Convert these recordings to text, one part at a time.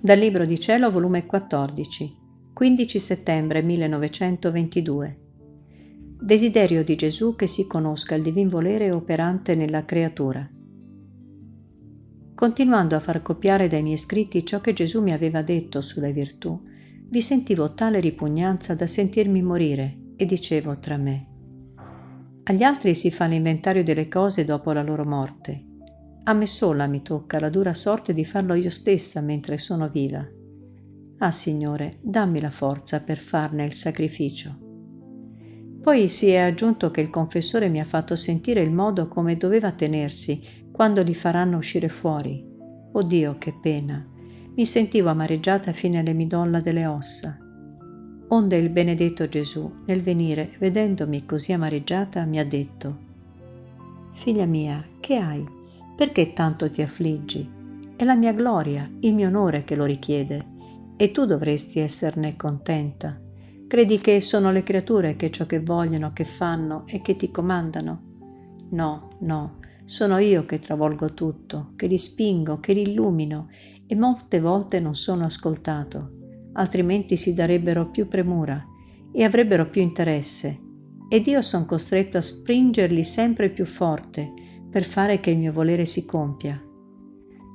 Dal Libro di Cielo, volume 14, 15 settembre 1922. Desiderio di Gesù che si conosca il divin volere operante nella creatura. Continuando a far copiare dai miei scritti ciò che Gesù mi aveva detto sulle virtù, vi sentivo tale ripugnanza da sentirmi morire e dicevo tra me. Agli altri si fa l'inventario delle cose dopo la loro morte a me sola mi tocca la dura sorte di farlo io stessa mentre sono viva. Ah, Signore, dammi la forza per farne il sacrificio. Poi si è aggiunto che il confessore mi ha fatto sentire il modo come doveva tenersi quando li faranno uscire fuori. Oddio, che pena! Mi sentivo amareggiata fino alle midolla delle ossa. Onde il benedetto Gesù, nel venire, vedendomi così amareggiata, mi ha detto, Figlia mia, che hai? Perché tanto ti affliggi? È la mia gloria, il mio onore che lo richiede, e tu dovresti esserne contenta. Credi che sono le creature che ciò che vogliono, che fanno e che ti comandano? No, no, sono io che travolgo tutto, che li spingo, che li illumino, e molte volte non sono ascoltato, altrimenti si darebbero più premura e avrebbero più interesse, ed io sono costretto a spingerli sempre più forte, per fare che il mio volere si compia.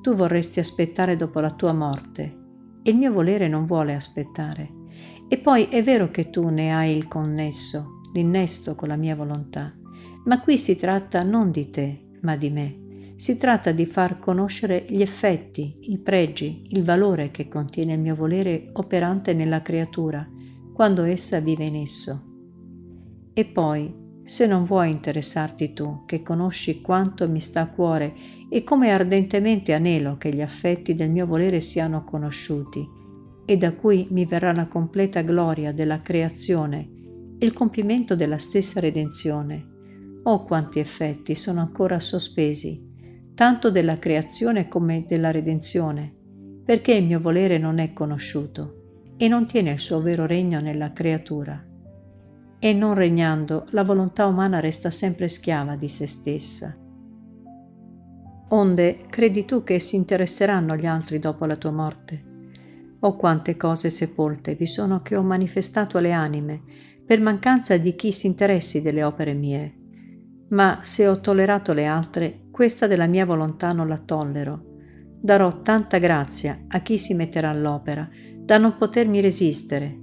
Tu vorresti aspettare dopo la tua morte e il mio volere non vuole aspettare. E poi è vero che tu ne hai il connesso, l'innesto con la mia volontà, ma qui si tratta non di te, ma di me. Si tratta di far conoscere gli effetti, i pregi, il valore che contiene il mio volere operante nella creatura, quando essa vive in esso. E poi se non vuoi interessarti tu, che conosci quanto mi sta a cuore e come ardentemente anelo che gli affetti del mio volere siano conosciuti, e da cui mi verrà la completa gloria della creazione e il compimento della stessa redenzione. Oh quanti effetti sono ancora sospesi, tanto della creazione come della redenzione, perché il mio volere non è conosciuto e non tiene il suo vero regno nella creatura e non regnando la volontà umana resta sempre schiava di se stessa. Onde credi tu che si interesseranno gli altri dopo la tua morte? Oh quante cose sepolte vi sono che ho manifestato alle anime, per mancanza di chi si interessi delle opere mie. Ma se ho tollerato le altre, questa della mia volontà non la tollero. Darò tanta grazia a chi si metterà all'opera, da non potermi resistere,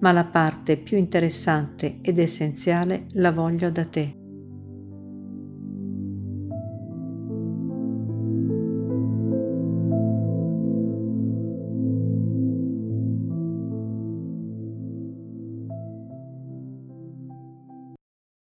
ma la parte più interessante ed essenziale la voglio da te.